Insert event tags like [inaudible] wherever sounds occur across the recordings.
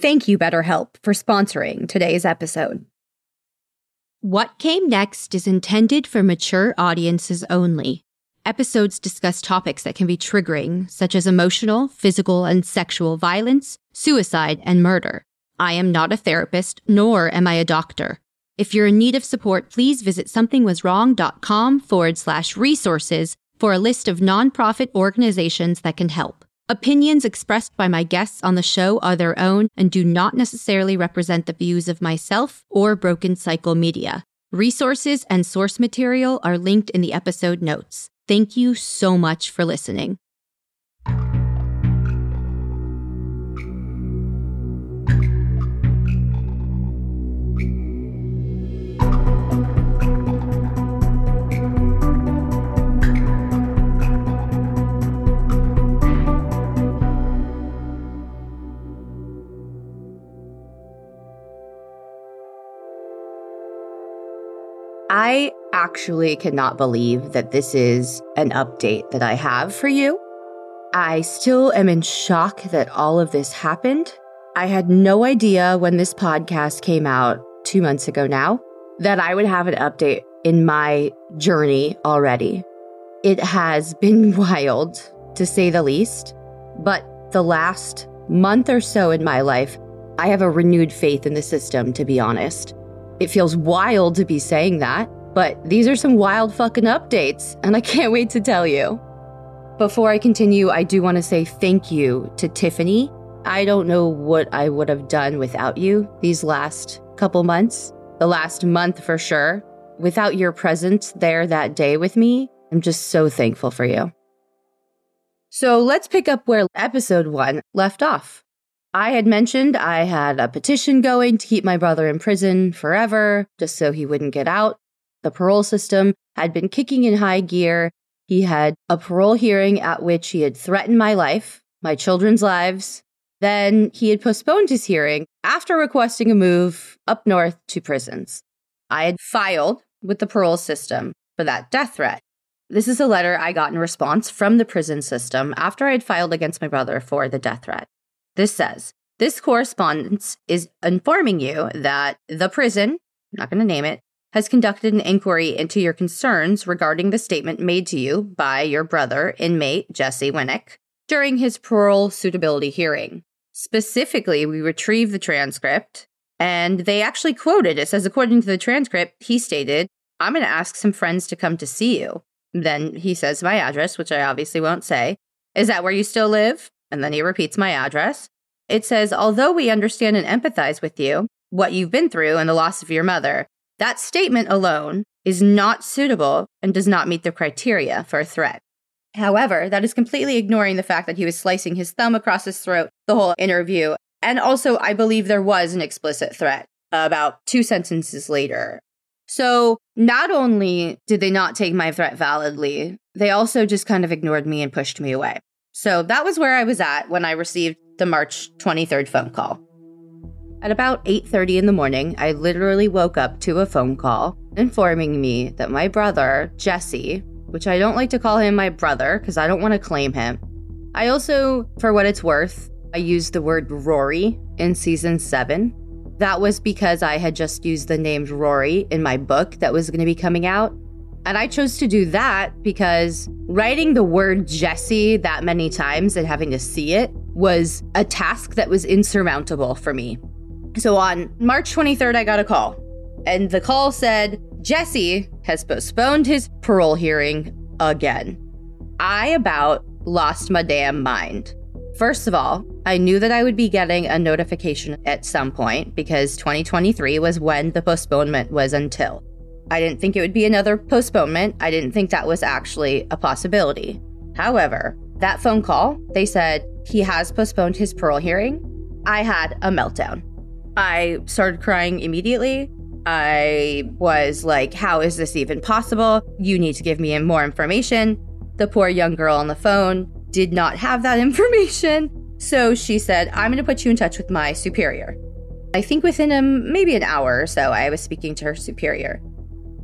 Thank you, BetterHelp, for sponsoring today's episode. What Came Next is intended for mature audiences only. Episodes discuss topics that can be triggering, such as emotional, physical, and sexual violence, suicide, and murder. I am not a therapist, nor am I a doctor. If you're in need of support, please visit somethingwaswrong.com forward slash resources for a list of nonprofit organizations that can help. Opinions expressed by my guests on the show are their own and do not necessarily represent the views of myself or Broken Cycle Media. Resources and source material are linked in the episode notes. Thank you so much for listening. I actually cannot believe that this is an update that I have for you. I still am in shock that all of this happened. I had no idea when this podcast came out two months ago now that I would have an update in my journey already. It has [laughs] been wild, to say the least, but the last month or so in my life, I have a renewed faith in the system, to be honest. It feels wild to be saying that, but these are some wild fucking updates, and I can't wait to tell you. Before I continue, I do want to say thank you to Tiffany. I don't know what I would have done without you these last couple months, the last month for sure. Without your presence there that day with me, I'm just so thankful for you. So let's pick up where episode one left off. I had mentioned I had a petition going to keep my brother in prison forever, just so he wouldn't get out. The parole system had been kicking in high gear. He had a parole hearing at which he had threatened my life, my children's lives. Then he had postponed his hearing after requesting a move up north to prisons. I had filed with the parole system for that death threat. This is a letter I got in response from the prison system after I had filed against my brother for the death threat. This says, this correspondence is informing you that the prison, I'm not going to name it, has conducted an inquiry into your concerns regarding the statement made to you by your brother, inmate Jesse Winnick, during his parole suitability hearing. Specifically, we retrieved the transcript and they actually quoted it says, according to the transcript, he stated, I'm going to ask some friends to come to see you. Then he says my address, which I obviously won't say. Is that where you still live? And then he repeats my address. It says, although we understand and empathize with you, what you've been through and the loss of your mother, that statement alone is not suitable and does not meet the criteria for a threat. However, that is completely ignoring the fact that he was slicing his thumb across his throat the whole interview. And also, I believe there was an explicit threat about two sentences later. So, not only did they not take my threat validly, they also just kind of ignored me and pushed me away. So that was where I was at when I received the March 23rd phone call. At about 8:30 in the morning, I literally woke up to a phone call informing me that my brother, Jesse, which I don't like to call him my brother because I don't want to claim him. I also, for what it's worth, I used the word Rory in season 7. That was because I had just used the name Rory in my book that was going to be coming out and I chose to do that because writing the word Jesse that many times and having to see it was a task that was insurmountable for me. So on March 23rd, I got a call, and the call said Jesse has postponed his parole hearing again. I about lost my damn mind. First of all, I knew that I would be getting a notification at some point because 2023 was when the postponement was until. I didn't think it would be another postponement. I didn't think that was actually a possibility. However, that phone call, they said he has postponed his parole hearing. I had a meltdown. I started crying immediately. I was like, How is this even possible? You need to give me more information. The poor young girl on the phone did not have that [laughs] information. So she said, I'm going to put you in touch with my superior. I think within a, maybe an hour or so, I was speaking to her superior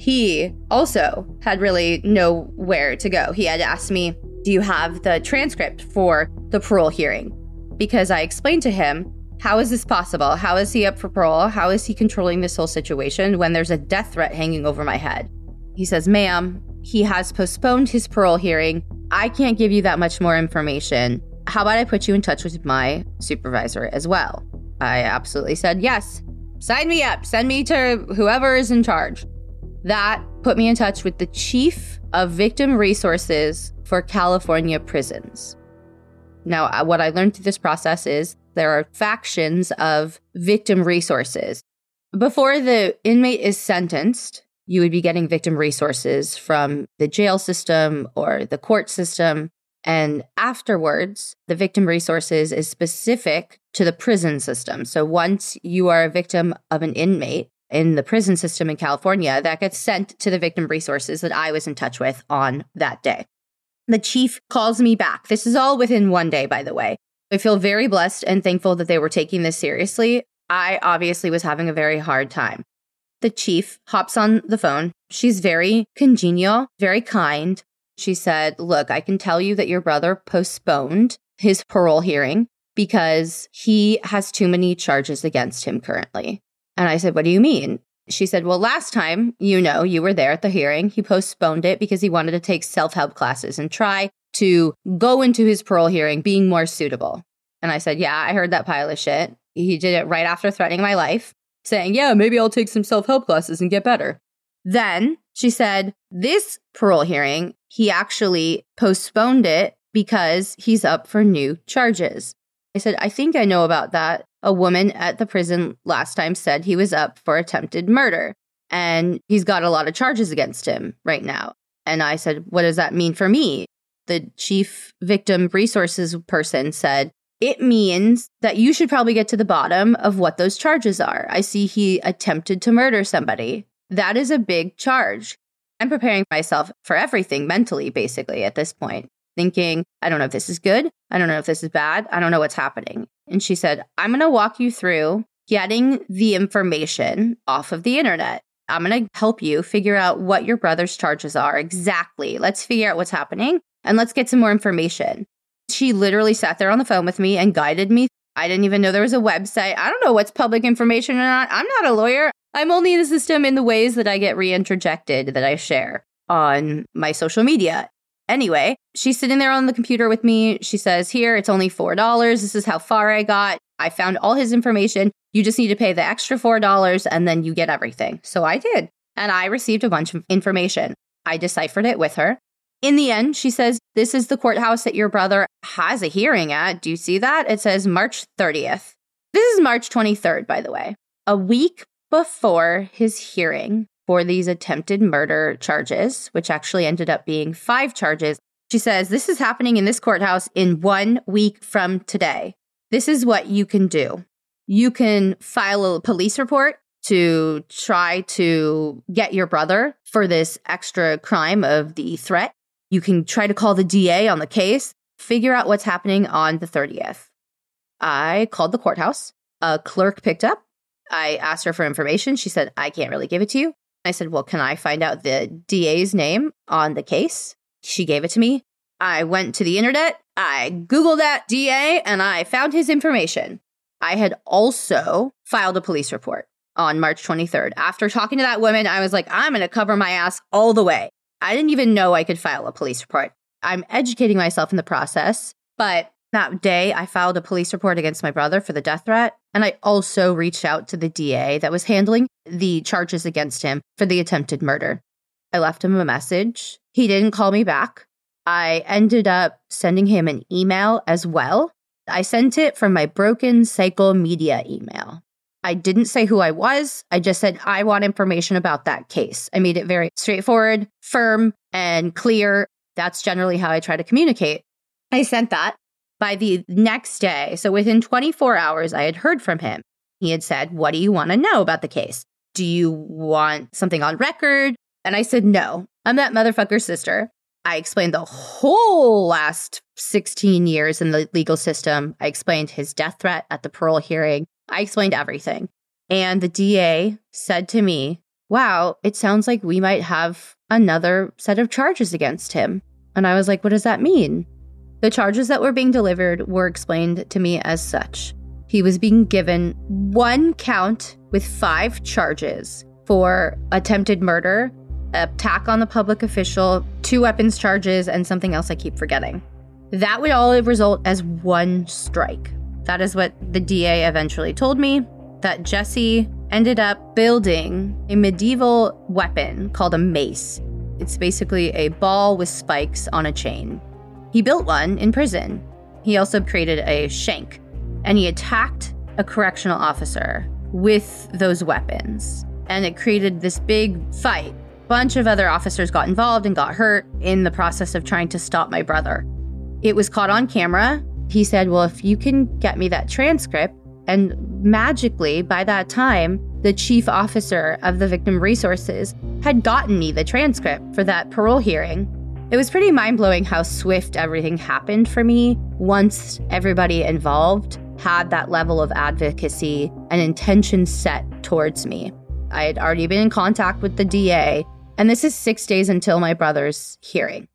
he also had really nowhere to go. He had asked me, Do you have the transcript for the parole hearing? Because I explained to him How is this possible? How is he up for parole? How is he controlling this whole situation when there's a death threat hanging over my head? He says, Ma'am, he has postponed his parole hearing. I can't give you that much more information. How about I put you in touch with my supervisor as well? I absolutely said, Yes, sign me up. Send me to whoever is in charge. That put me in touch with the chief of victim resources for California prisons. Now, uh, what I learned through this process is there are factions of victim resources. Before the inmate is sentenced, you would be getting victim resources from the jail system or the court system. And afterwards, the victim resources is specific to the prison system. So once you are a victim of an inmate in the prison system in California, that gets sent to the victim resources that I was in touch with on that day. The chief calls me back. This is all within one day, by the way. I feel very blessed and thankful that they were taking this seriously. I obviously was having a very hard time. The chief hops on the phone. She's very congenial, very kind. She said, Look, I can tell you that your brother postponed his parole hearing because he has too many charges against him currently. And I said, What do you mean? She said, Well, last time, you know, you were there at the hearing. He postponed it because he wanted to take self help classes and try to go into his parole hearing being more suitable. And I said, Yeah, I heard that pile of shit. He did it right after threatening my life, saying, Yeah, maybe I'll take some self help classes and get better. Then she said, This parole hearing, he actually postponed it because he's up for new charges. I said, I think I know about that. A woman at the prison last time said he was up for attempted murder and he's got a lot of charges against him right now. And I said, What does that mean for me? the chief victim resources person said, it means that you should probably get to the bottom of what those charges are. I see he attempted to murder somebody. That is a big charge. I'm preparing myself for everything mentally, basically, at this point, thinking, I don't know if this is good. I don't know if this is bad. I don't know what's happening. And she said, I'm going to walk you through getting the information off of the internet. I'm going to help you figure out what your brother's charges are exactly. Let's figure out what's happening and let's get some more information. She literally sat there on the phone with me and guided me. I didn't even know there was a website. I don't know what's public information or not. I'm not a lawyer. I'm only in the system in the ways that I get reinterjected that I share on my social media. Anyway, she's sitting there on the computer with me. She says, Here, it's only $4. This is how far I got. I found all his information. You just need to pay the extra $4 and then you get everything. So I did. And I received a bunch of information. I deciphered it with her. In the end, she says, This is the courthouse that your brother has a hearing at. Do you see that? It says March 30th. This is March 23rd, by the way. A week before his hearing for these attempted murder charges, which actually ended up being five charges, she says, This is happening in this courthouse in one week from today. This is what you can do. You can file a police report to try to get your brother for this extra crime of the threat you can try to call the DA on the case, figure out what's happening on the 30th. I called the courthouse. A clerk picked up. I asked her for information. She said, I can't really give it to you. I said, Well, can I find out the DA's name on the case? She gave it to me. I went to the internet. I Googled that DA and I found his information. I had also filed a police report on March 23rd. After talking to that woman, I was like, I'm going to cover my ass all the way. I didn't even know I could file a police report. I'm educating myself in the process, but that day I filed a police report against my brother for the death threat. And I also reached out to the DA that was handling the charges against him for the attempted murder. I left him a message. He didn't call me back. I ended up sending him an email as well. I sent it from my Broken Cycle Media email. I didn't say who I was. I just said, I want information about that case. I made it very straightforward, firm, and clear. That's generally how I try to communicate. I sent that by the next day. So within 24 hours, I had heard from him. He had said, What do you want to know about the case? Do you want something on record? And I said, No, I'm that motherfucker's sister. I explained the whole last 16 years in the legal system. I explained his death threat at the parole hearing. I explained everything. And the DA said to me, Wow, it sounds like we might have another set of charges against him. And I was like, What does that mean? The charges that were being delivered were explained to me as such. He was being given one count with five charges for attempted murder, attack on the public official, two weapons charges, and something else I keep forgetting. That would all result as one strike. That is what the DA eventually told me that Jesse ended up building a medieval weapon called a mace. It's basically a ball with spikes on a chain. He built one in prison. He also created a shank and he attacked a correctional officer with those weapons. And it created this big fight. A bunch of other officers got involved and got hurt in the process of trying to stop my brother. It was caught on camera. He said, Well, if you can get me that transcript, and magically, by that time, the chief officer of the victim resources had gotten me the transcript for that parole hearing. It was pretty mind blowing how swift everything happened for me once everybody involved had that level of advocacy and intention set towards me. I had already been in contact with the DA, and this is six days until my brother's hearing.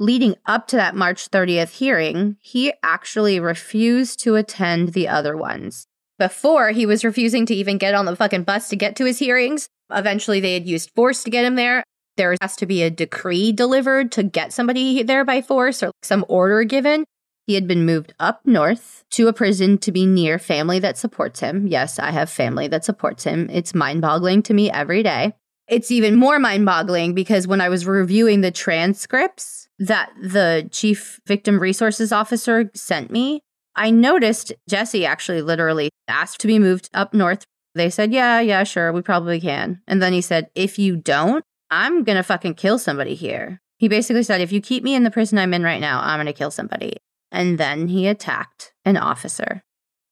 Leading up to that March 30th hearing, he actually refused to attend the other ones. Before, he was refusing to even get on the fucking bus to get to his hearings. Eventually, they had used force to get him there. There has to be a decree delivered to get somebody there by force or some order given. He had been moved up north to a prison to be near family that supports him. Yes, I have family that supports him. It's mind boggling to me every day. It's even more mind boggling because when I was reviewing the transcripts that the chief victim resources officer sent me, I noticed Jesse actually literally asked to be moved up north. They said, Yeah, yeah, sure, we probably can. And then he said, If you don't, I'm to fucking kill somebody here. He basically said, If you keep me in the prison I'm in right now, I'm to kill somebody and then he attacked an officer.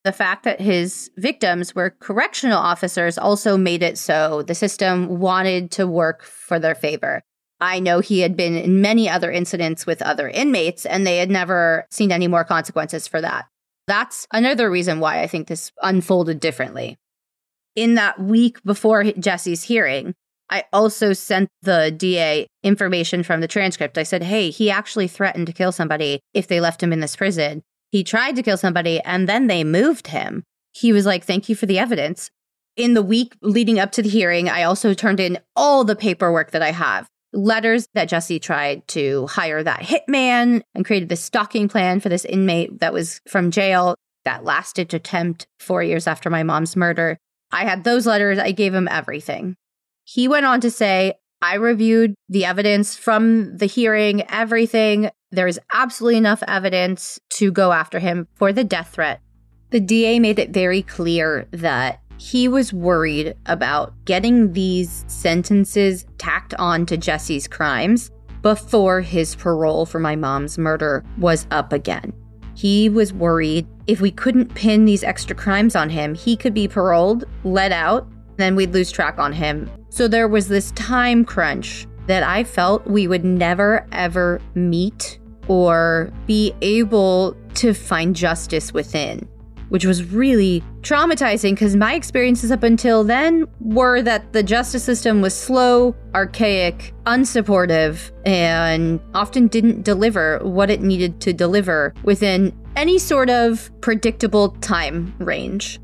The fact that his victims were correctional officers also made it so the system wanted to work for their favor. I know he had been in many other incidents with other inmates, and they had never seen any more consequences for that. That's another reason why I think this unfolded differently. In that week before Jesse's hearing, I also sent the DA information from the transcript. I said, hey, he actually threatened to kill somebody if they left him in this prison. He tried to kill somebody and then they moved him. He was like, thank you for the evidence. In the week leading up to the hearing, I also turned in all the paperwork that I have letters that Jesse tried to hire that hitman and created this stalking plan for this inmate that was from jail that last ditch attempt four years after my mom's murder. I had those letters. I gave him everything. He went on to say, I reviewed the evidence from the hearing, everything. There is absolutely enough evidence to go after him for the death threat. The DA made it very clear that he was worried about getting these sentences tacked on to Jesse's crimes before his parole for my mom's murder was up again. He was worried if we couldn't pin these extra crimes on him, he could be paroled, let out, then we'd lose track on him so there was this time crunch that I felt we would never ever meet or be able to find justice within, which was really traumatizing because my experiences up until then were that the justice system was slow, archaic, unsupportive, and often didn't deliver what it needed to deliver within any sort of predictable time range.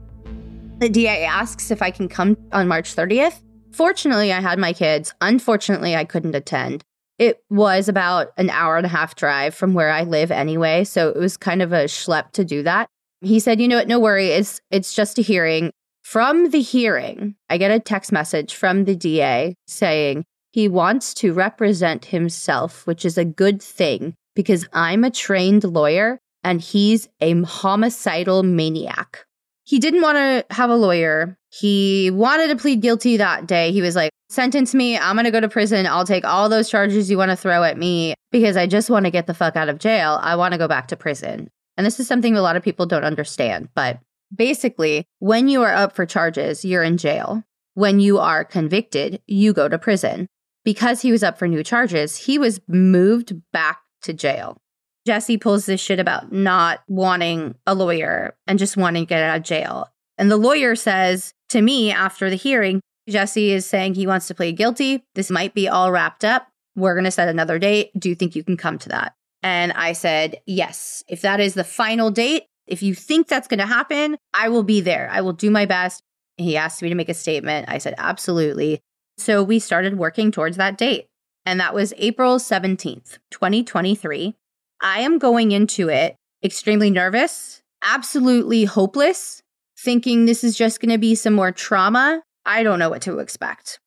The DA asks if I can come on March 30th. Fortunately, I had my kids. Unfortunately, I couldn't attend. It was about an hour and a half drive from where I live anyway, so it was kind of a schlep to do that. He said, "You know what? No worry. It's it's just a hearing." From the hearing, I get a text message from the DA saying he wants to represent himself, which is a good thing because I'm a trained lawyer and he's a homicidal maniac. He didn't want to have a lawyer. He wanted to plead guilty that day. He was like, sentence me. I'm going to go to prison. I'll take all those charges you want to throw at me because I just want to get the fuck out of jail. I want to go back to prison. And this is something a lot of people don't understand. But basically, when you are up for charges, you're in jail. When you are convicted, you go to prison. Because he was up for new charges, he was moved back to jail. Jesse pulls this shit about not wanting a lawyer and just wanting to get out of jail. And the lawyer says to me after the hearing, Jesse is saying he wants to plead guilty. This might be all wrapped up. We're going to set another date. Do you think you can come to that? And I said, yes. If that is the final date, If you think that's going to happen, I will be there. I will do my best. He asked me to make a statement. I said, absolutely. So we started working towards that date. And that was April 17th, 2023. I am going into it extremely nervous, absolutely hopeless, thinking this is just going to be some more trauma. I don't know what to expect.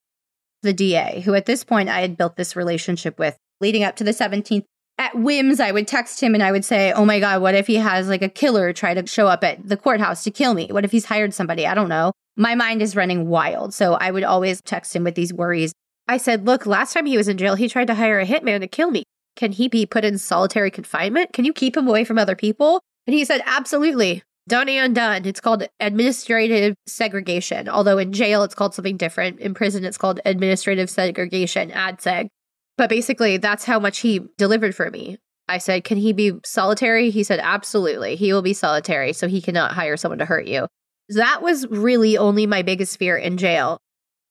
The DA, who at this point I had built this relationship with leading up to the 17th, at whims, I would text him and I would say, Oh my God, what if he has like a killer try to show up at the courthouse to kill me? What if he's hired somebody? I don't know. My mind is running wild. So I would always text him with these worries. I said, Look, last time he was in jail, he tried to hire a hitman to kill me. Can he be put in solitary confinement? Can you keep him away from other people? And he said, Absolutely. Done and done. It's called administrative segregation. Although in jail, it's called something different. In prison, it's called administrative segregation, ADSEG. But basically, that's how much he delivered for me. I said, Can he be solitary? He said, Absolutely. He will be solitary, so he cannot hire someone to hurt you. That was really only my biggest fear in jail.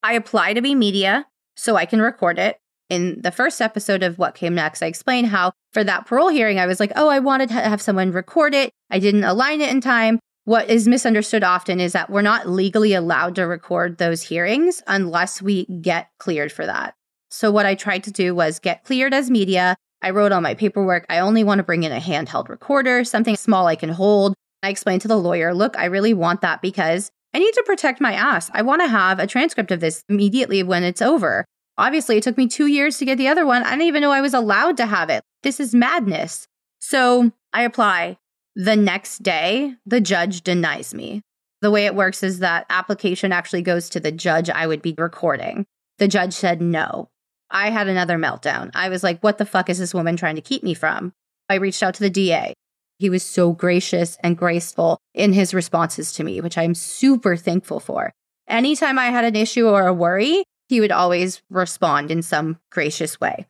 I apply to be media so I can record it. In the first episode of What Came Next, I explained how for that parole hearing, I was like, oh, I wanted to have someone record it. I didn't align it in time. What is misunderstood often is that we're not legally allowed to record those hearings unless we get cleared for that. So, what I tried to do was get cleared as media. I wrote on my paperwork, I only want to bring in a handheld recorder, something small I can hold. I explained to the lawyer, look, I really want that because I need to protect my ass. I want to have a transcript of this immediately when it's over. Obviously, it took me two years to get the other one. I didn't even know I was allowed to have it. This is madness. So I apply. The next day, the judge denies me. The way it works is that application actually goes to the judge I would be recording. The judge said no. I had another meltdown. I was like, what the fuck is this woman trying to keep me from? I reached out to the DA. He was so gracious and graceful in his responses to me, which I'm super thankful for. Anytime I had an issue or a worry, he would always respond in some gracious way.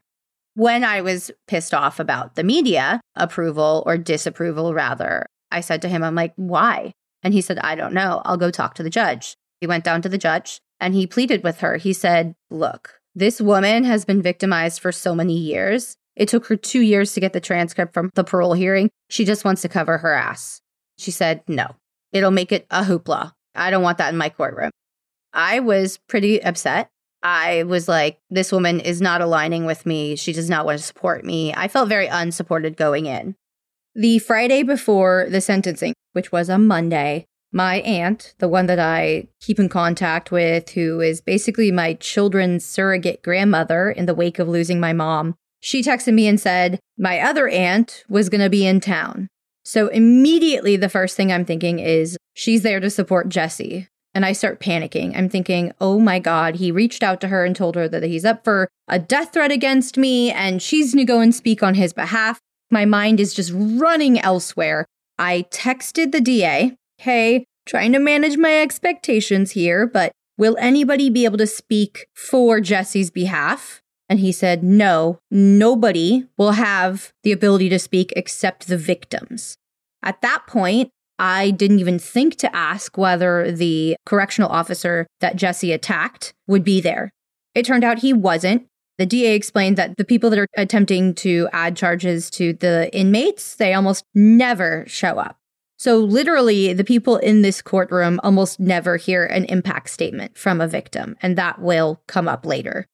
When I was pissed off about the media approval or disapproval, rather, I said to him, I'm like, why? And he said, I don't know. I'll go talk to the judge. He went down to the judge and he pleaded with her. He said, Look, this woman has been victimized for so many years. It took her two years to get the transcript from the parole hearing. She just wants to cover her ass. She said, No, it'll make it a hoopla. I don't want that in my courtroom. I was pretty upset. I was like, this woman is not aligning with me. She does not want to support me. I felt very unsupported going in. The Friday before the sentencing, which was a Monday, my aunt, the one that I keep in contact with, who is basically my children's surrogate grandmother in the wake of losing my mom, she texted me and said, My other aunt was going to be in town. So immediately, the first thing I'm thinking is, she's there to support Jesse and I start panicking. I'm thinking, oh my God, he reached out to her and told her that he's up for a death threat against me and she's to go and speak on his behalf. My mind is just running elsewhere. I texted the DA, hey, trying to manage my expectations here, but will anybody be able to speak for Jesse's behalf? And he said, no, nobody will have the ability to speak except the victims. At that point, I didn't even think to ask whether the correctional officer that Jesse attacked would be there. It turned out he wasn't. The DA explained that the people that are attempting to add charges to the inmates, they almost never show up. So, literally, the people in this courtroom almost never hear an impact statement from a victim, and that will come up later.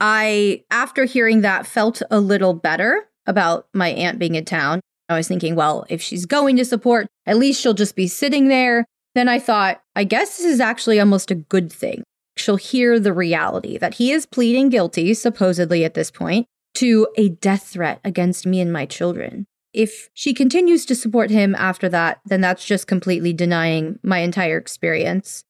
I, after hearing that, felt a little better about my aunt being in town. I was thinking, well, if she's going to support, at least she'll just be sitting there. Then I thought, I guess this is actually almost a good thing. She'll hear the reality that he is pleading guilty, supposedly at this point, to a death threat against me and my children. If she continues to support him after that, then that's just completely denying my entire experience.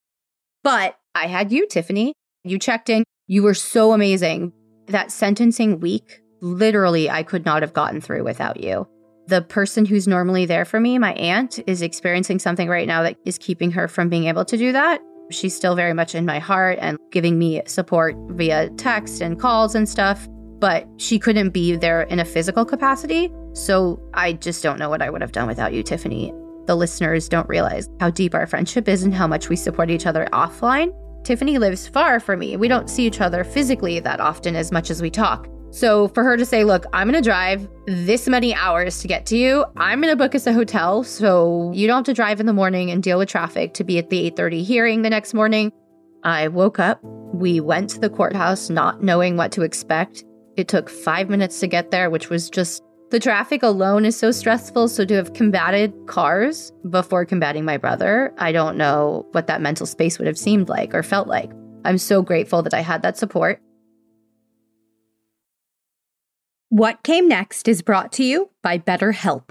But I had you, Tiffany. You checked in. You were so amazing. That sentencing week, literally, I could not have gotten through without you the person who's normally there for me, my aunt, is experiencing something right now that is keeping her from being able to do that. She's still very much in my heart and giving me support via text and calls and stuff, but she couldn't be there in a physical capacity. So I just don't know what I would have done without you, Tiffany. The listeners don't realize how deep our friendship is and how much we support each other offline. Tiffany lives far from me. We don't see each other physically that often as much as we talk. So for her to say, look, I'm going to drive this many hours to get to you. I'm going to book us a hotel so you don't have to drive in the morning and deal with traffic to be at the 8:30 hearing the next morning. I woke up. We went to the courthouse not knowing what to expect. It took 5 minutes to get there, which was just the traffic alone is so stressful. So to have combated cars before combating my brother, I don't know what that mental space would have seemed like or felt like. I'm so grateful that I had that support. What came next is brought to you by BetterHelp.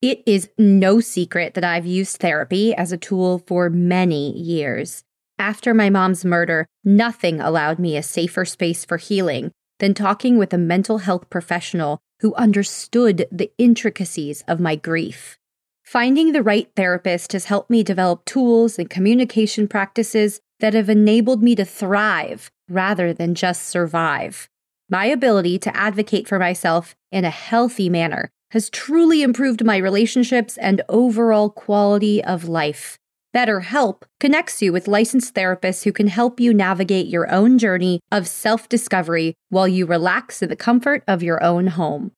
It is no secret that I've used therapy as a tool for many years. After my mom's murder, nothing allowed me a safer space for healing than talking with a mental health professional who understood the intricacies of my grief. Finding the right therapist has helped me develop tools and communication practices that have enabled me to thrive rather than just survive. My ability to advocate for myself in a healthy manner has truly improved my relationships and overall quality of life. BetterHelp connects you with licensed therapists who can help you navigate your own journey of self discovery while you relax in the comfort of your own home.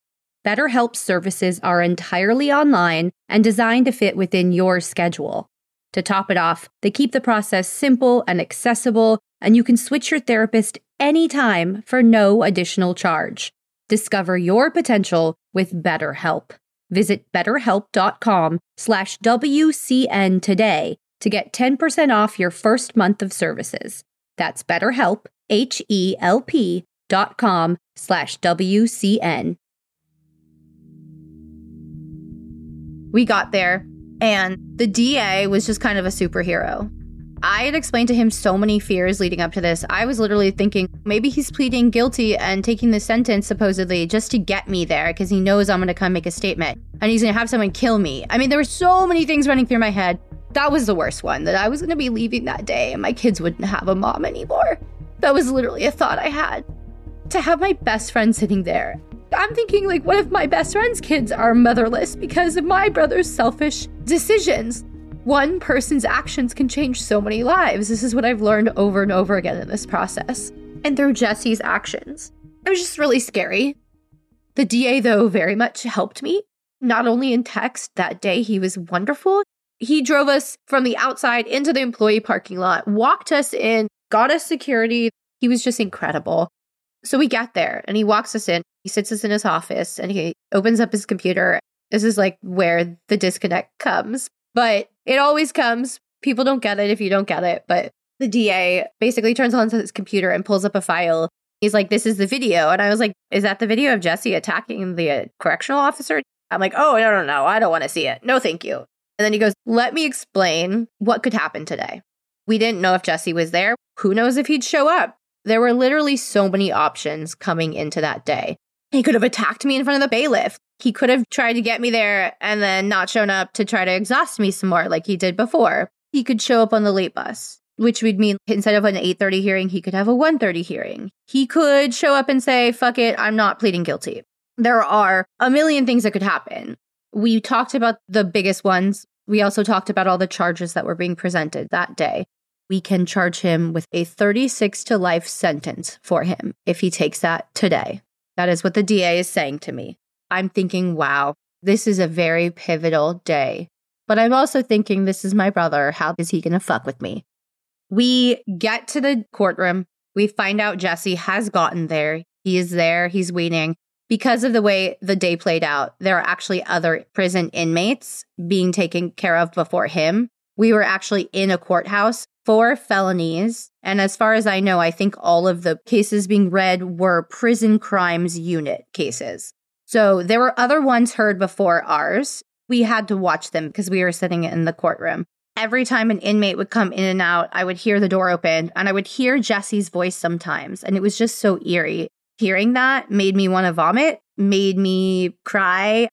BetterHelp services are entirely online and designed to fit within your schedule. To top it off, they keep the process simple and accessible, and you can switch your therapist anytime for no additional charge. Discover your potential with BetterHelp. Visit betterhelp.com slash WCN today to get 10% off your first month of services. That's betterhelp, H-E-L-P dot com slash WCN. We got there and the DA was just kind of a superhero. I had explained to him so many fears leading up to this. I was literally thinking maybe he's pleading guilty and taking the sentence supposedly just to get me there because he knows I'm going to come make a statement and he's going to have someone kill me. I mean, there were so many things running through my head. That was the worst one that I was going to be leaving that day and my kids wouldn't have a mom anymore. That was literally a thought I had. To have my best friend sitting there I'm thinking, like, what if my best friend's kids are motherless because of my brother's selfish decisions? One person's actions can change so many lives. This is what I've learned over and over again in this process. And through Jesse's actions, it was just really scary. The DA, though, very much helped me. Not only in text that day, he was wonderful. He drove us from the outside into the employee parking lot, walked us in, got us security. He was just incredible. So we get there and he walks us in. He sits us in his office and he opens up his computer. This is like where the disconnect comes, but it always comes. People don't get it if you don't get it. But the DA basically turns on his computer and pulls up a file. He's like, This is the video. And I was like, Is that the video of Jesse attacking the correctional officer? I'm like, Oh, no, no, no. I don't want to see it. No, thank you. And then he goes, Let me explain what could happen today. We didn't know if Jesse was there. Who knows if he'd show up? There were literally so many options coming into that day. He could have attacked me in front of the bailiff. He could have tried to get me there and then not shown up to try to exhaust me some more like he did before. He could show up on the late bus, which would mean instead of an 8:30 hearing, he could have a 1:30 hearing. He could show up and say, "Fuck it, I'm not pleading guilty." There are a million things that could happen. We talked about the biggest ones. We also talked about all the charges that were being presented that day we can charge him with a 36 to life sentence for him if he takes that today. That is what the DA is saying to me. I'm thinking, wow, this is a very pivotal day. But I'm also thinking, this is my brother. How is he going to fuck with me? We get to the courtroom. We find out Jesse has gotten there. He is there. He's waiting. Because of the way the day played out, there are actually other prison inmates being taken care of before him. We were actually in a courthouse four felonies. And as far as I know, I think all of the cases being read were prison crimes unit cases. So there were other ones heard before ours. We had to watch them because we were sitting in the courtroom. Every time an inmate would come in and out, I would hear the door open and I would hear Jesse's voice sometimes. And it was just so eerie. Hearing that made me want to vomit, made me cry.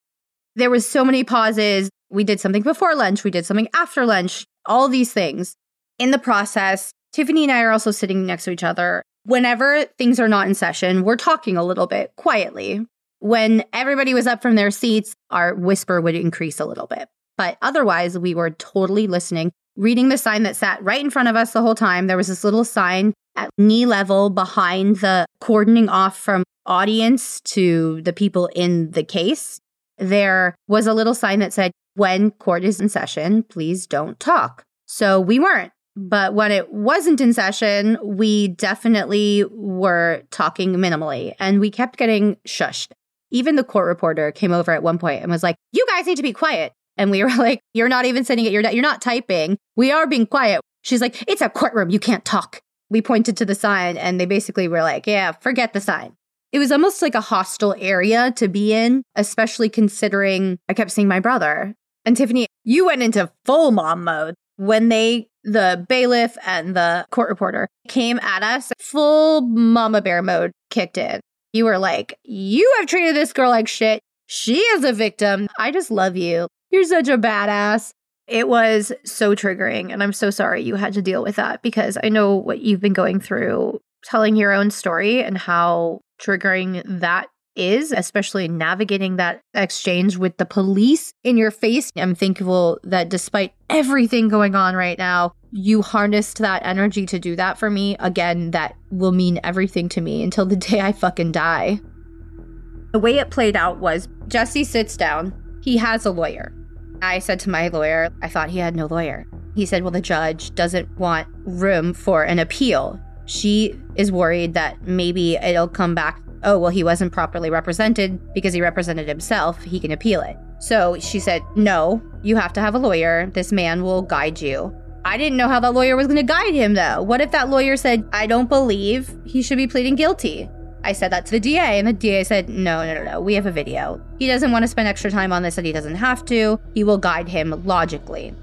There was so many pauses. We did something before lunch, we did something after lunch, all these things in the process, Tiffany and I are also sitting next to each other. Whenever things are not in session, we're talking a little bit quietly. When everybody was up from their seats, our whisper would increase a little bit. But otherwise, we were totally listening, reading the sign that sat right in front of us the whole time. There was this little sign at knee level behind the cordoning off from audience to the people in the case. There was a little sign that said, when court is in session, please don't talk. So we weren't. But when it wasn't in session, we definitely were talking minimally and we kept getting shushed. Even the court reporter came over at one point and was like, You guys need to be quiet. And we [laughs] were like, You're not even sitting at your desk. You're not typing. We are being quiet. She's like, It's a courtroom. You can't talk. We pointed to the sign and they basically were like, Yeah, forget the sign. It was almost like a hostile area to be in, especially considering I kept seeing my brother. And Tiffany, you went into full mom mode when they, the bailiff and the court reporter came at us, full mama bear mode kicked in. You were like, You have treated this girl like shit. She is a victim. I just love you. You're such a badass. It was so triggering. And I'm so sorry you had to deal with that because I know what you've been going through telling your own story and how triggering that is, especially navigating that exchange with the police in your face. I'm thankful that despite everything going on right now, you harnessed that energy to do that for me. Again, that will mean everything to me until the [laughs] day I fucking die. The way it played out was Jesse sits down, he has a lawyer. I said to my lawyer, I thought he had no lawyer. He said, Well, the judge doesn't want room for an appeal. She is worried that maybe it'll come back oh, well, he wasn't properly represented because he represented himself. He can appeal it. So she said, no, you have to have a lawyer. This man will guide you. I didn't know how that lawyer was going to guide him, though. What if that lawyer said, I don't believe he should be pleading guilty? I said that to the DA, and the DA said, No, no, no, no, we have a video. He doesn't want to spend extra time on this, and he doesn't have to. He will guide him logically.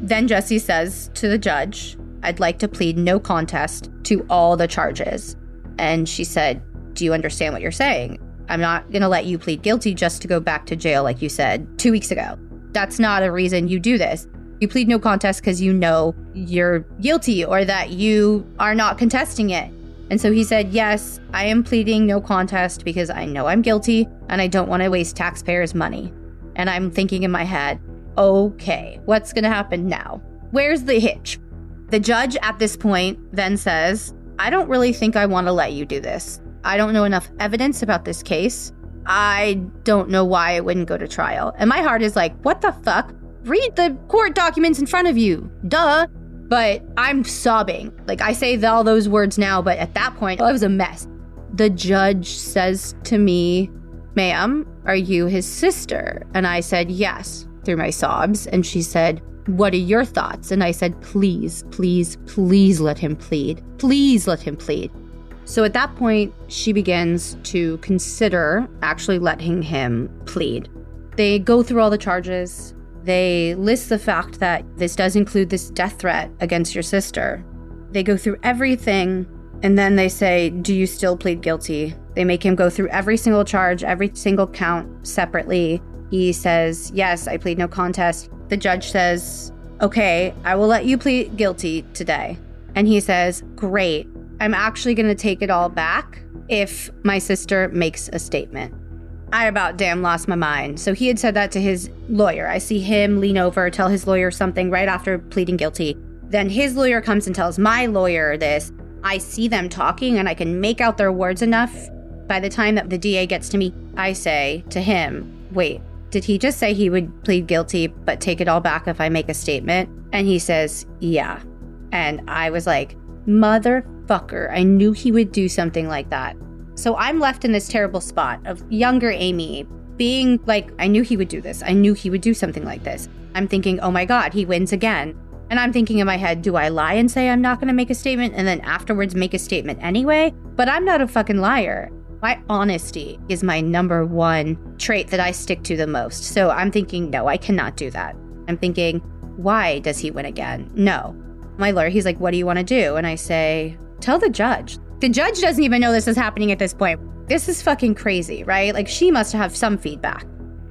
Then Jesse says to the judge, I'd like to plead no contest to all the charges. And she said, do you understand what you're saying? I'm not going to let you plead guilty just to go back to jail, like you said two weeks ago. That's not a reason you do this. You plead no contest because you know you're guilty or that you are not contesting it. And so he said, Yes, I am pleading no contest because I know I'm guilty and I don't want to waste taxpayers' money. And I'm thinking in my head, okay, what's going to happen now? Where's the hitch? The judge at this point then says, I don't really think I want to let you do this. I don't know enough evidence about this case. I don't know why it wouldn't go to trial. And my heart is like, what the fuck? Read the court documents in front of you. Duh. But I'm sobbing. Like I say all those words now, but at that point, I was a mess. The judge says to me, Ma'am, are you his sister? And I said, Yes, through my sobs. And she said, What are your thoughts? And I said, Please, please, please let him plead. Please let him plead. So at that point, she begins to consider actually letting him plead. They go through all the charges. They list the fact that this does include this death threat against your sister. They go through everything and then they say, Do you still plead guilty? They make him go through every single charge, every single count separately. He says, Yes, I plead no contest. The judge says, Okay, I will let you plead guilty today. And he says, Great. I'm actually going to take it all back if my sister makes a statement. I about damn lost my mind. So he had said that to his lawyer. I see him lean over, tell his lawyer something right after pleading guilty. Then his lawyer comes and tells my lawyer this. I see them talking and I can make out their words enough. By the time that the DA gets to me, I say to him, Wait, did he just say he would plead guilty but take it all back if I make a statement? And he says, Yeah. And I was like, Motherfucker, I knew he would do something like that. So I'm left in this terrible spot of younger Amy being like, I knew he would do this. I knew he would do something like this. I'm thinking, oh my God, he wins again. And I'm thinking in my head, do I lie and say I'm not going to make a statement and then afterwards make a statement anyway? But I'm not a fucking liar. My honesty is my number one trait that I stick to the most. So I'm thinking, no, I cannot do that. I'm thinking, why does he win again? No, my lawyer, he's like, What do you want to do? And I say, Tell the judge. The judge doesn't even know this is happening at this point. This is fucking crazy, right? Like, she must have some feedback.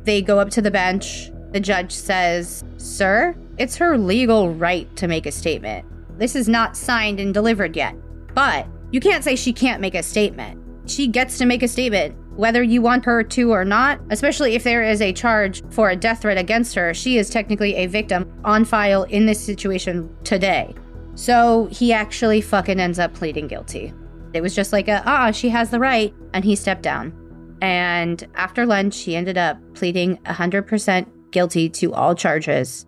They go up to the bench. The judge says, Sir, it's her legal right to make a statement. This is not signed and delivered yet. But you can't say she can't make a statement. She gets to make a statement whether you want her to or not, especially if there is a charge for a death threat against her, she is technically a victim on file in this situation today. So he actually fucking ends up pleading guilty. It was just like a, ah, she has the right. And he stepped down. And after lunch, he ended up pleading 100% guilty to all charges.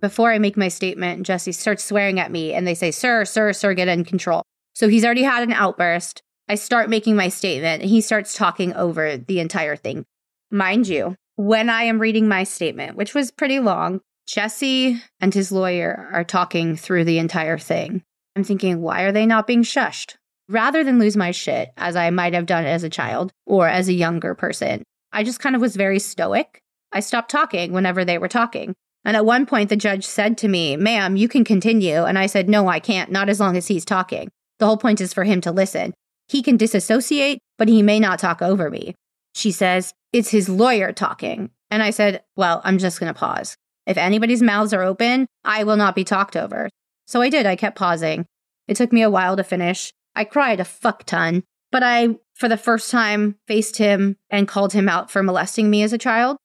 Before I make my statement, Jesse starts swearing at me and they say, Sir, sir, sir, get in control. So he's already had an outburst. I start making my statement and he starts talking over the entire thing. Mind you, when I am reading my statement, which was pretty long, Jesse and his lawyer are talking through the entire thing. I'm thinking, why are they not being shushed? Rather than lose my shit, as I might have done as a child or as a younger person, I just kind of was very stoic. I stopped talking whenever they were talking. And at one point, the judge said to me, Ma'am, you can continue. And I said, No, I can't, not as long as he's talking. The whole point is for him to listen. He can disassociate, but he may not talk over me. She says, It's his lawyer talking. And I said, Well, I'm just going to pause. If anybody's mouths are open, I will not be talked over. So I did. I kept pausing. It took me a while to finish. I cried a fuck ton, but I, for the first time, faced him and called him out for molesting me as a child.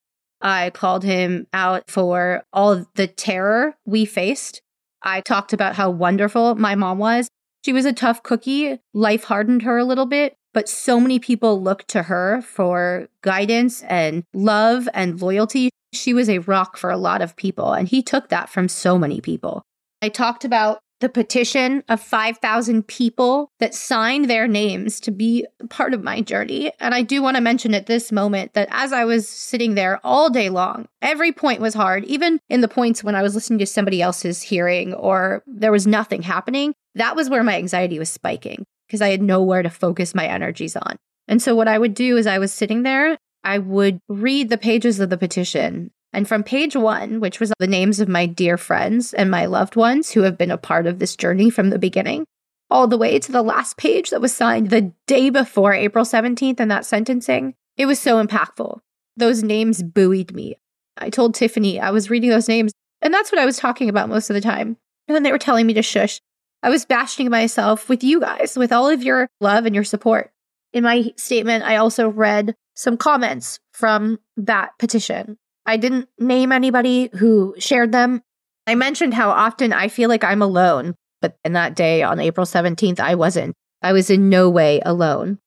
I called him out for all the terror we faced. I talked about how wonderful my mom was. She was a tough cookie. Life hardened her a little bit, but so many people looked to her for guidance and love and loyalty. She was a rock for a lot of people, and he took that from so many people. I talked about the petition of 5,000 people that signed their names to be part of my journey. And I do want to mention at this moment that as I was sitting there all day long, every point was hard, even in the points when I was listening to somebody else's hearing or there was nothing happening. That was where my anxiety was spiking because I had nowhere to focus my energies on. And so, what I would do is I was sitting there, I would read the pages of the petition and from page one, which was the names of my dear friends and my loved ones who have been a part of this journey from the beginning, all the way to the last page that was signed the day before April 17th and that sentencing, it was so impactful. Those names buoyed me. I told Tiffany I was reading those names, and that's what I was talking about most of the time. And then they were telling me to shush. I was bashing myself with you guys, with all of your love and your support. In my statement, I also read some comments from that petition I didn't name anybody who shared them. I mentioned how often I feel like I'm alone, but in that day on April 17th, I wasn't. I was in no way alone.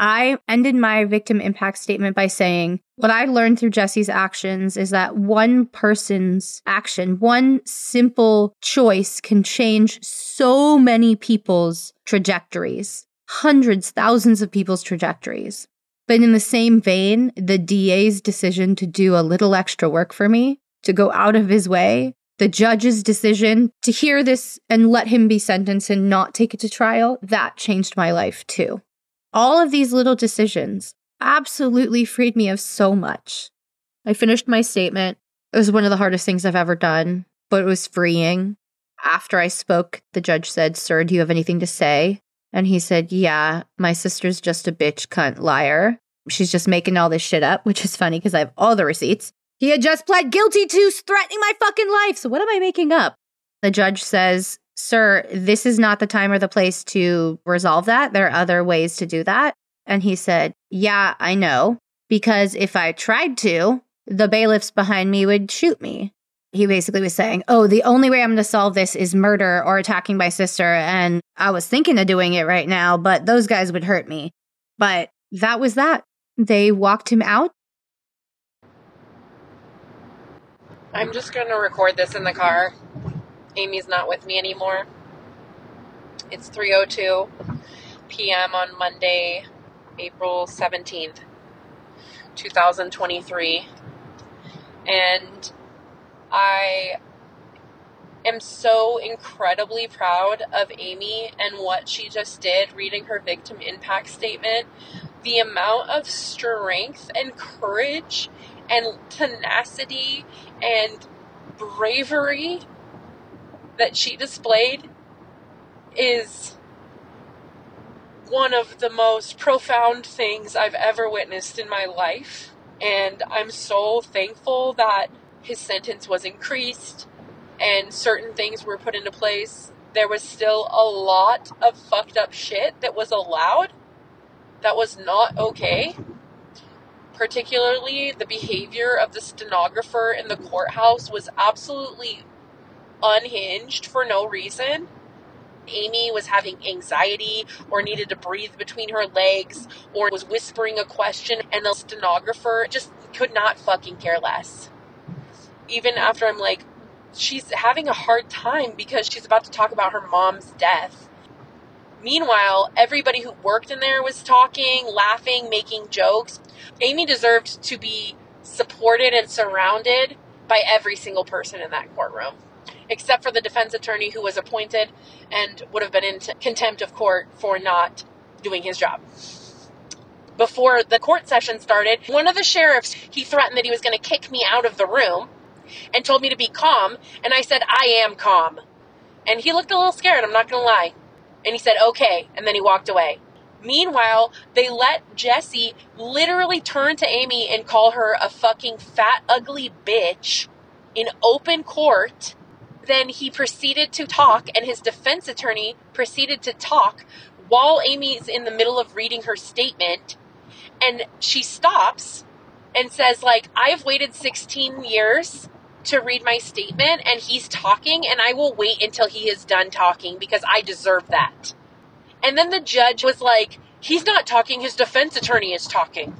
I ended my victim impact statement by saying, What I learned through Jesse's actions is that one person's action, one simple choice can change so many people's trajectories, hundreds, thousands of people's trajectories. But in the same vein, the DA's decision to do a little extra work for me, to go out of his way, the judge's decision to hear this and let him be sentenced and not take it to trial, that changed my life too. All of these little decisions absolutely freed me of so much. I finished my statement. It was one of the hardest things I've ever done, but it was freeing. After I spoke, the judge said, Sir, do you have anything to say? And he said, Yeah, my sister's just a bitch, cunt, liar. She's just making all this shit up, which is funny because I have all the receipts. He had just pled guilty to threatening my fucking life. So what am I making up? The judge says, Sir, this is not the time or the place to resolve that. There are other ways to do that. And he said, Yeah, I know. Because if I tried to, the bailiffs behind me would shoot me he basically was saying, Oh, the only way I'm going to solve this is murder or attacking my sister. And I was thinking of doing it right now, but those guys would hurt me. But that was that. They walked him out. I'm just going to record this in the car. Amy's not with me anymore. It's 3:02 p.m. on Monday, April 17th, 2023. And I am so incredibly proud of Amy and what she just did reading her victim impact statement. The amount of strength and courage and tenacity and bravery that she displayed is one of the most profound things I've ever witnessed in my life. And I'm so thankful that his sentence was increased and certain things were put into place, there was still a lot of fucked up shit that was allowed that was not okay. Particularly, the behavior of the stenographer in the courthouse was absolutely unhinged for no reason. Amy was having anxiety or needed to breathe between her legs or was whispering a question, and the stenographer just could not fucking care less. Even after I'm like, she's having a hard time because she's about to talk about her mom's death. Meanwhile, everybody who worked in there was talking, laughing, making jokes. Amy deserved to be supported and surrounded by every single person in that courtroom, except for the defense attorney who was appointed and would have been in contempt of court for not doing his job. Before the court session started, one of the sheriffs, he threatened that he was going to kick me out of the room and told me to be calm. And I said, I am calm. And he looked a little scared, I'm not going to lie. And he said, okay. And then he walked away. Meanwhile, they let Jesse literally turn to Amy and call her a fucking fat, ugly bitch in open court. Then he proceeded to talk, and his defense attorney proceeded to talk while Amy's in the middle of reading her statement. And she stops and says, like, I've waited 16 years to read my statement and he's talking and I will wait until he is done talking because I deserve that. And then the judge was like, he's not talking, his defense attorney is talking.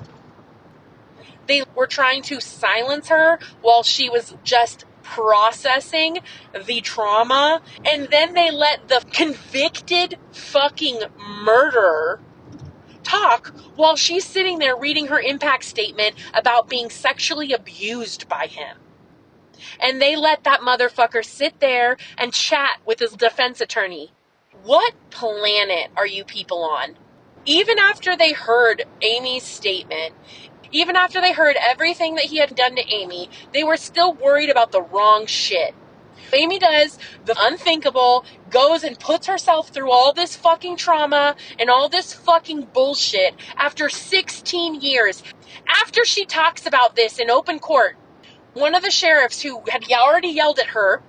They were trying to silence her while she was just processing the trauma. And then they let the convicted fucking murderer talk while she's sitting there reading her impact statement about being sexually abused by him and they let that motherfucker sit there and chat with his defense attorney. What planet are you people on? Even after they heard Amy's statement, even after they heard everything that he had done to Amy, they were still worried about the wrong shit. Amy does the unthinkable, goes and puts herself through all this fucking trauma and all this fucking bullshit after 16 years. After she talks about this in open court, one of the sheriffs who had already yelled at her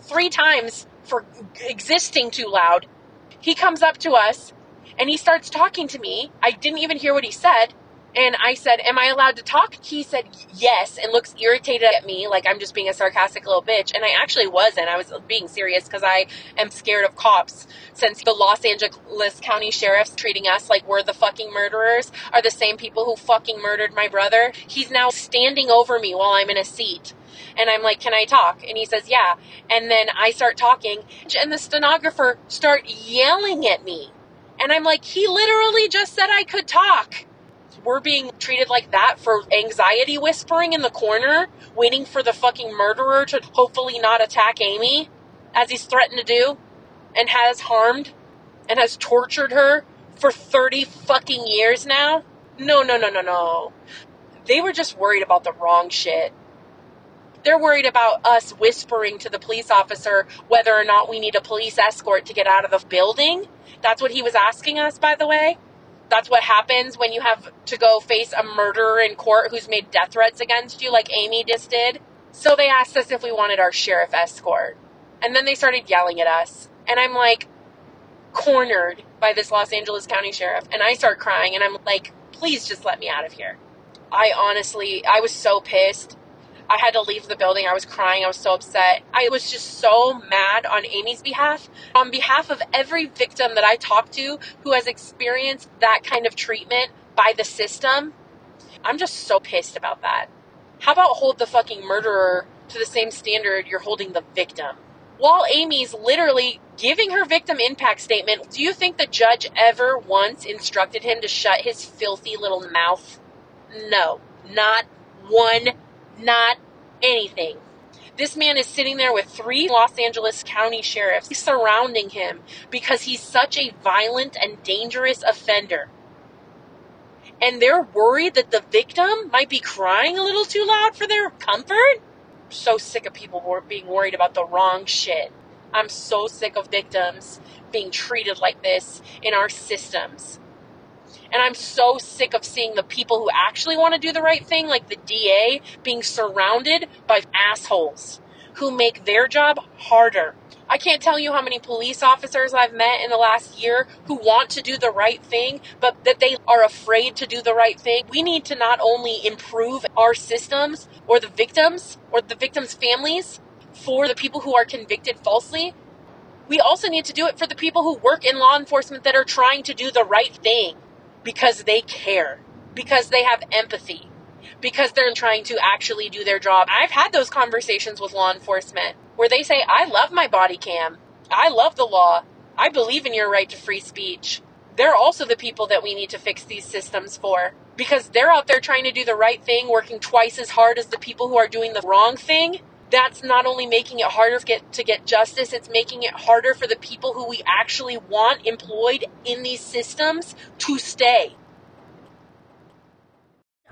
three times for existing too loud, he comes up to us and he starts talking to me. I didn't even hear what he said. And I said, Am I allowed to talk? He said, Yes, and looks irritated at me, like I'm just being a sarcastic little bitch. And I actually wasn't. I was being serious because I am scared of cops. Since the Los Angeles County sheriffs treating us like we're the fucking murderers are the same people who fucking murdered my brother. He's now standing over me while I'm in a seat. And I'm like, Can I talk? And he says, Yeah. And then I start talking, and the stenographer start yelling at me. And I'm like, He literally just said I could talk we're being treated like that for anxiety whispering in the corner, waiting for the fucking murderer to hopefully not attack Amy, as he's threatened to do, and has harmed and has tortured her for 30 fucking years now? No, no, no, no, no. They were just worried about the wrong shit. They're worried about us whispering to the police officer whether or not we need a police escort to get out of the building. That's what he was asking us, by the way that's what happens when you have to go face a murderer in court who's made death threats against you, like Amy just did. So they asked us if we wanted our sheriff escort. And then they started yelling at us. And I'm like, cornered by this Los Angeles County sheriff. And I start crying, and I'm like, please just let me out of here. I honestly, I was so pissed. I had to leave the building. I was crying. I was so upset. I was just so mad on Amy's behalf, on behalf of every victim that I talked to who has experienced that kind of treatment by the system. I'm just so pissed about that. How about hold the fucking murderer to the same standard you're holding the victim? While Amy's literally giving her victim impact statement, do you think the judge ever once instructed him to shut his filthy little mouth? No, not one not anything. This man is sitting there with three Los Angeles County sheriffs surrounding him because he's such a violent and dangerous offender. And they're worried that the victim might be crying a little too loud for their comfort? So sick of people being worried about the wrong shit. I'm so sick of victims being treated like this in our systems. And I'm so sick of seeing the people who actually want to do the right thing, like the DA, being surrounded by assholes who make their job harder. I can't tell you how many police officers I've met in the last year who want to do the right thing, but that they are afraid to do the right thing. We need to not only improve our systems or the victims or the victims' families, for the people who are convicted falsely, we also need to do it for the people who work in law enforcement that are trying to do the right thing because they care, because they have empathy, because they're trying to actually do their job. I've had those conversations with law enforcement where they say, I love my body cam. I love the law. I believe in your right to free speech. They're also the people that we need to fix these systems for because they're out there trying to do the right thing, working twice as hard as the people who are doing the wrong thing. That's not only making it harder to get, to get justice, it's making it harder for the people who we actually want employed in these systems to stay.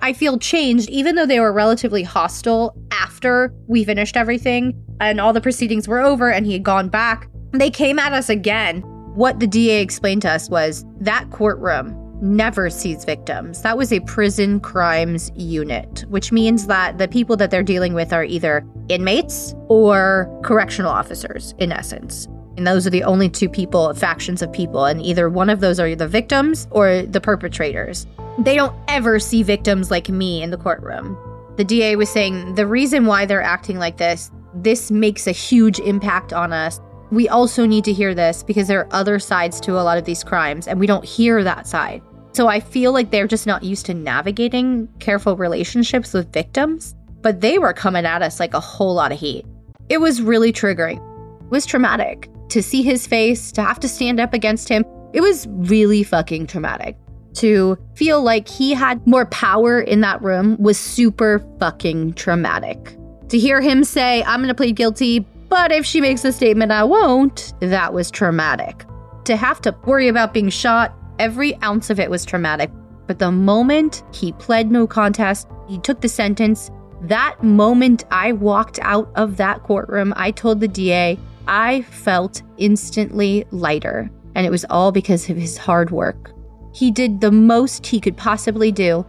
I feel changed, even though they were relatively hostile after we finished everything and all the proceedings were over and he had gone back. They came at us again. What the DA explained to us was that courtroom never sees victims. That was a prison crimes unit, which means that the people that they're dealing with are either inmates or correctional officers, in essence. And those are the only two people, factions of people, and either one of those are the victims or the perpetrators. They don't ever see victims like me in the courtroom. The DA was saying the reason why they're acting like this, this makes a huge impact on us. We also need to hear this because there are other sides to a lot of these crimes, and we don't hear that side. So I feel like they're just not used to navigating careful relationships with victims, but they were coming at us like a whole lot of heat. It was really triggering. It was traumatic to see his face, to have to stand up against him. It was really fucking traumatic to feel like he had more power in that room was super fucking traumatic. To hear him say, I'm gonna plead guilty, but if she makes a statement, I won't, that was traumatic. To have to worry about being shot, every ounce of it was traumatic. But the moment he pled no contest, he took the sentence, that moment I walked out of that courtroom, I told the DA, I felt instantly lighter. And it was all because of his hard work. He did the most he could possibly do.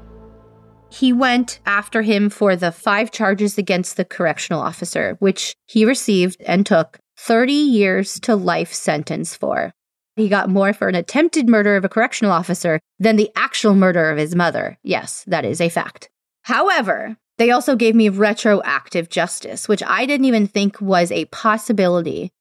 He went after him for the five charges against the correctional officer, which he received and took 30 years to life sentence for. He got more for an attempted murder of a correctional officer than the actual murder of his mother. Yes, that is a fact. However, they also gave me retroactive justice, which I didn't even think was a possibility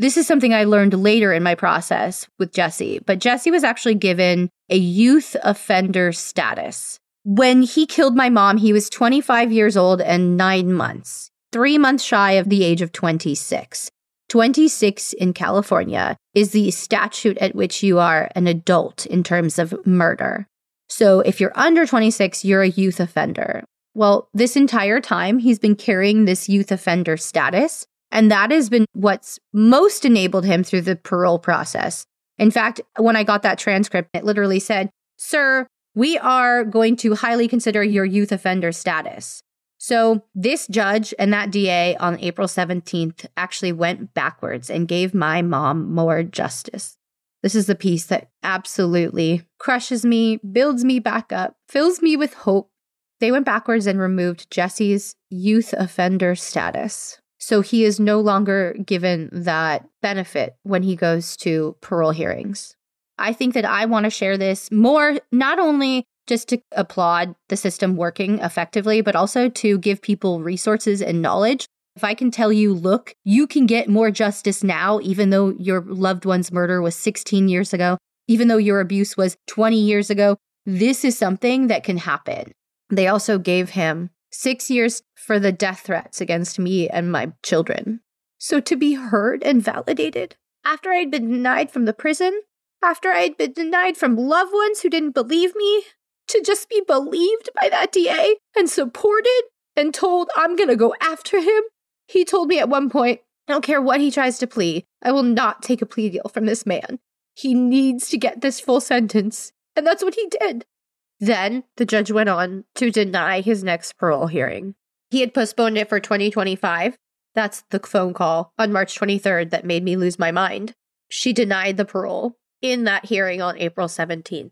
this is something I learned later in my process with Jesse, but Jesse was actually given a youth offender status. When he killed my mom, he was 25 years old and nine months, three months shy of the age of 26. 26 in California is the statute at which you are an adult in terms of murder. So if you're under 26, you're a youth offender. Well, this entire time, he's been carrying this youth offender status. And that has been what's most enabled him through the parole process. In fact, when I got that transcript, it literally said, Sir, we are going to highly consider your youth offender status. So, this judge and that DA on April 17th actually went backwards and gave my mom more justice. This is the piece that absolutely crushes me, builds me back up, fills me with hope. They went backwards and removed Jesse's youth offender status. So he is no longer given that benefit when he goes to parole hearings. I think that I want to share this more, not only just to applaud the system working effectively, but also to give people resources and knowledge. If I can tell you, look, you can get more justice now, even though your loved one's murder was 16 years ago, even though your abuse was 20 years ago, this is something that can happen. They also gave him six years for the death threats against me and my children. So to be heard and validated after I'd been denied from the prison, after I'd been denied from loved ones who didn't believe me, to just be believed by that DA and supported and told I'm gonna go after him. He told me at one point, I don't care what he tries to plea, I will not take a plea deal from this man. He needs to get this full sentence. And that's what he did. Then the judge went on to deny his next parole hearing. He had postponed it for 2025. That's the phone call on March 23rd that made me lose my mind. She denied the parole in that hearing on April 17th.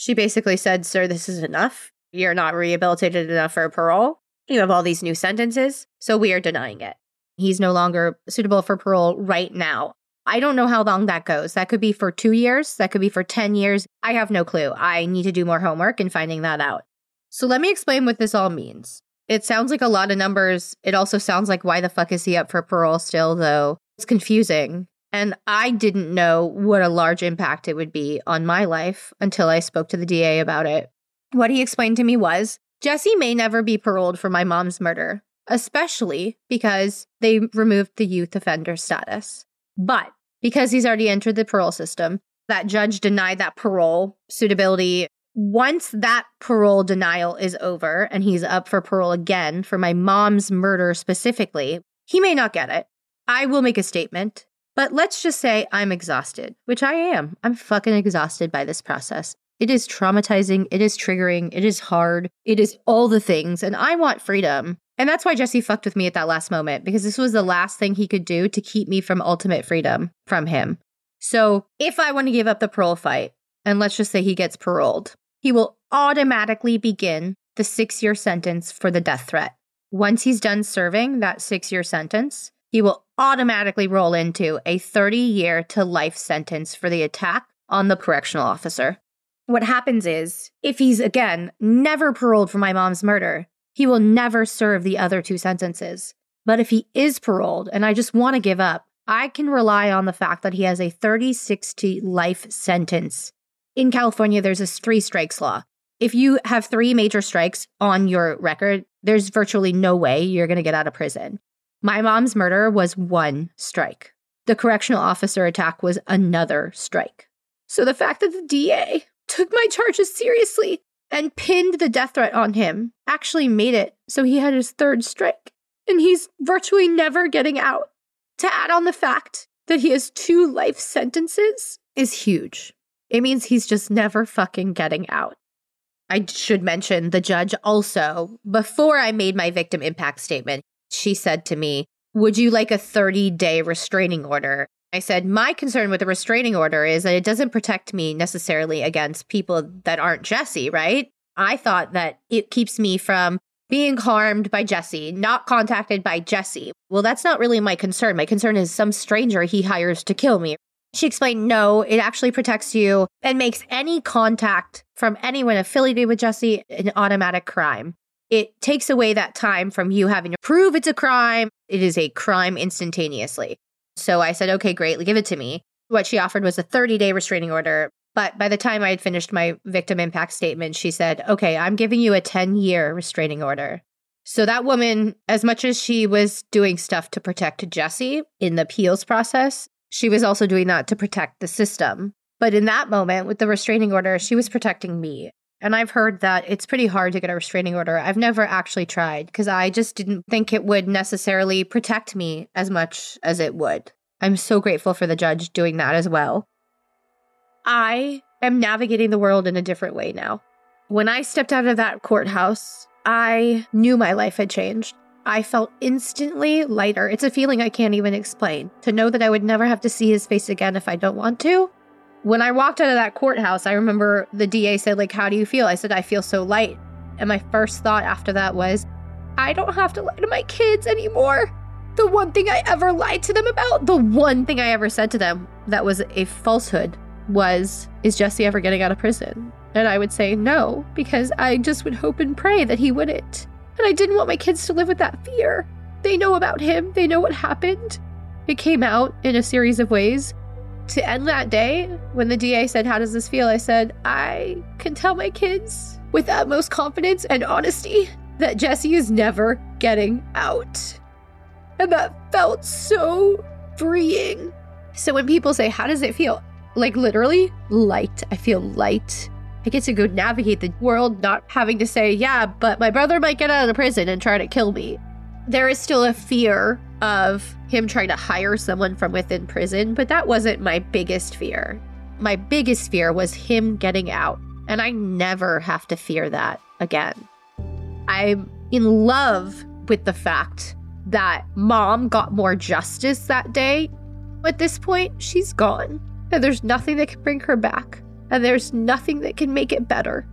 She basically said, Sir, this is enough. You're not rehabilitated enough for parole. You have all these new sentences, so we are denying it. He's no longer suitable for parole right now. I don't know how long that goes. That could be for two years. That could be for 10 years. I have no clue. I need to do more homework in finding that out. So let me explain what this all means. It sounds like a lot of numbers. It also sounds like why the fuck is he up for parole still, though? It's confusing. And I didn't know what a large impact it would be on my life until I spoke to the DA about it. What he explained to me was Jesse may never be paroled for my mom's murder, especially because they removed the youth offender status. But because he's already entered the parole system, that judge denied that parole suitability once that parole denial is over and he's up for parole again for my mom's murder specifically, he may not get it. I will make a statement, but let's just say I'm exhausted, which I am. I'm fucking exhausted by this process. It is traumatizing. It is triggering. It is hard. It is all the things. And I want freedom. And that's why Jesse fucked with me at that last moment, because this was the last thing he could do to keep me from ultimate freedom from him. So if I want to give up the parole fight, and let's just say he gets paroled, he will automatically begin the six year sentence for the death threat. Once he's done serving that six year sentence, he will automatically roll into a 30 year to life sentence for the attack on the correctional officer. What happens is, if he's again never paroled for my mom's murder, he will never serve the other two sentences. But if he is paroled and I just want to give up, I can rely on the fact that he has a 30 60 life sentence in California, there's this three strikes law. If you have three major strikes on your record, there's virtually no way you're going to get out of prison. My mom's murder was one strike. The correctional officer attack was another strike. So the fact that the DA took my charges seriously and pinned the death threat on him actually made it so he had his third strike. And he's virtually never getting out. To add on the fact that he has two life sentences is huge. It means he's just never fucking getting out. I should mention the judge also, before I made my victim impact statement, she said to me, Would you like a 30 day restraining order? I said, My concern with a restraining order is that it doesn't protect me necessarily against people that aren't Jesse, right? I thought that it keeps me from being harmed by Jesse, not contacted by Jesse. Well, that's not really my concern. My concern is some stranger he hires to kill me. She explained, no, it actually protects you and makes any contact from anyone affiliated with Jesse an automatic crime. It takes away that time from you having to prove it's a crime. It is a crime instantaneously. So I said, okay, great, give it to me. What she offered was a 30 day restraining order. But by the time I had finished my victim impact statement, she said, okay, I'm giving you a 10 year restraining order. So that woman, as much as she was doing stuff to protect Jesse in the appeals process, she was also doing that to protect the system. But in that moment, with the restraining order, she was protecting me. And I've heard that it's pretty hard to get a restraining order. I've never actually tried because I just didn't think it would necessarily protect me as much as it would. I'm so grateful for the judge doing that as well. I am navigating the world in a different way now. When I stepped out of that courthouse, I knew my life had changed. I felt instantly lighter. It's a feeling I can't even explain. To know that I would never have to see his face again if I don't want to. When I walked out of that courthouse, I remember the DA said, like, how do you feel? I said, I feel so light. And my first thought after that was, I don't have to lie to my kids anymore. The one thing I ever lied to them about, the one thing I ever said to them that was a falsehood was, Is Jesse ever getting out of prison? And I would say no, because I just would hope and pray that he wouldn't. And I didn't want my kids to live with that fear. They know about him, they know what happened. It came out in a series of ways. To end that day, when the DA said, How does this feel? I said, I can tell my kids with utmost confidence and honesty that Jesse is never getting out. And that felt so freeing. So when people say, How does it feel? Like literally, light. I feel light. I get to go navigate the world not having to say, yeah, but my brother might get out of prison and try to kill me. There is still a fear of him trying to hire someone from within prison, but that wasn't my biggest fear. My biggest fear was him getting out, and I never have to fear that again. I'm in love with the fact that mom got more justice that day. At this point, she's gone, and there's nothing that can bring her back and there's nothing that can make it better.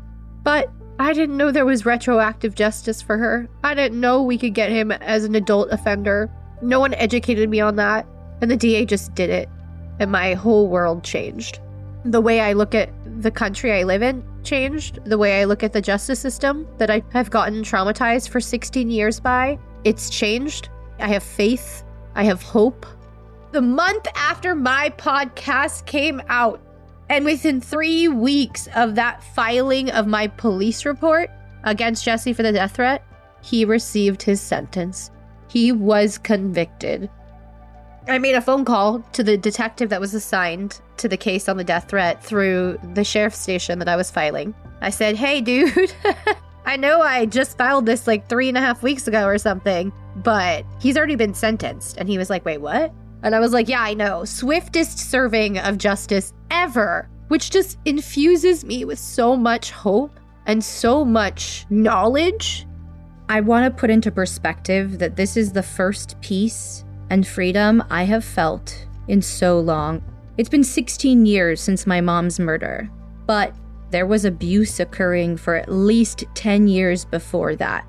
But I didn't know there was retroactive justice for her. I didn't know we could get him as an adult offender. No one educated me on that, and the DA just did it, and my whole world changed. The way I look at the country I live in changed the way I look at the justice system that I have gotten traumatized for 16 years by. It's changed. I have faith. I have hope. The month after my podcast came out, and within three weeks of that filing of my police report against Jesse for the death threat, he received his sentence. He was convicted. I made a phone call to the detective that was assigned to the case on the death threat through the sheriff's station that I was filing. I said, Hey, dude, [laughs] I know I just filed this like three and a half weeks ago or something, but he's already been sentenced. And he was like, Wait, what? And I was like, Yeah, I know. Swiftest serving of justice ever, which just infuses me with so much hope and so much knowledge. I want to put into perspective that this is the first peace and freedom I have felt in so long. It's been 16 years since my mom's murder, but there was abuse occurring for at least 10 years before that.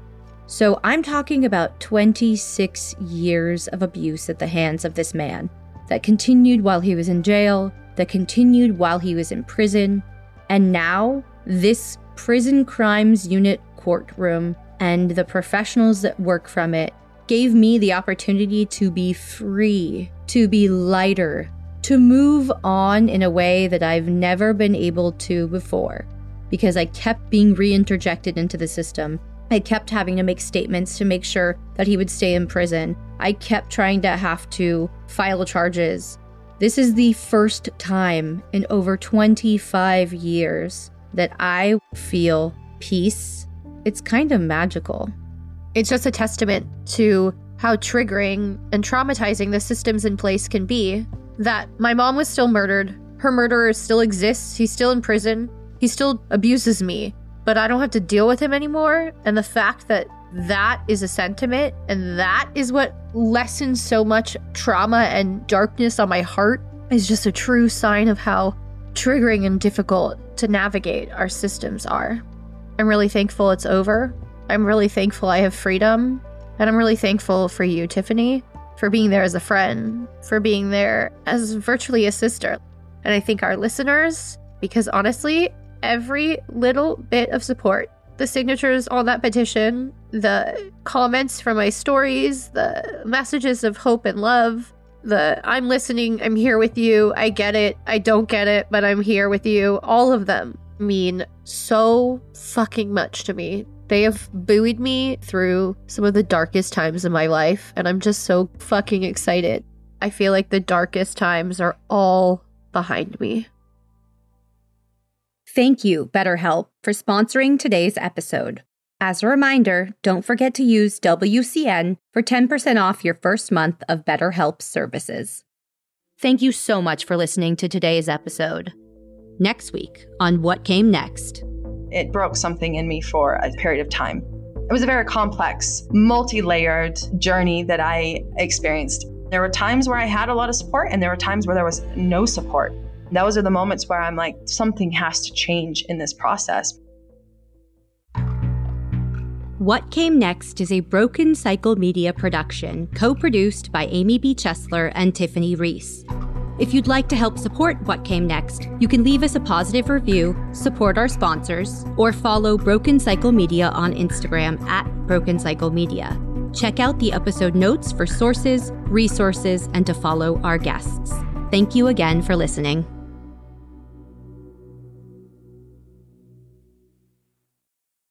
So I'm talking about 26 years of abuse at the hands of this man that continued while he was in jail, that continued while he was in prison, and now this prison crimes unit courtroom and the professionals that work from it gave me the opportunity to be free, to be lighter, to move on in a way that I've never been able to before because I kept being reinterjected into the system. I kept having to make statements to make sure that he would stay in prison. I kept trying to have to file charges. This is the first time in over 25 years that I feel peace. It's kind of magical. It's just a testament to how triggering and traumatizing the systems in place can be. That my mom was still murdered, her murderer still exists, he's still in prison, he still abuses me, but I don't have to deal with him anymore. And the fact that that is a sentiment and that is what lessens so much trauma and darkness on my heart is just a true sign of how triggering and difficult to navigate our systems are. I'm really thankful it's over. I'm really thankful I have freedom. And I'm really thankful for you, Tiffany, for being there as a friend, for being there as virtually a sister. And I think our listeners, because honestly, every little bit of support, the signatures on that petition, the comments from my stories, the messages of hope and love, the I'm listening, I'm here with you, I get it, I don't get it, but I'm here with you, all of them mean so fucking much to me. They have buoyed me through some of the darkest times in my life, and I'm just so fucking excited. I feel like the darkest times are all behind me. Thank you, BetterHelp, for sponsoring today's episode. As a reminder, don't forget to use WCN for 10% off your first month of BetterHelp services. Thank you so much for listening to today's episode. Next week on What Came Next. It broke something in me for a period of time. It was a very complex, multi layered journey that I experienced. There were times where I had a lot of support, and there were times where there was no support. Those are the moments where I'm like, something has to change in this process. What Came Next is a Broken Cycle Media production, co produced by Amy B. Chesler and Tiffany Reese. If you'd like to help support What Came Next, you can leave us a positive review, support our sponsors, or follow Broken Cycle Media on Instagram at Broken Cycle Media. Check out the episode notes for sources, resources, and to follow our guests. Thank you again for listening.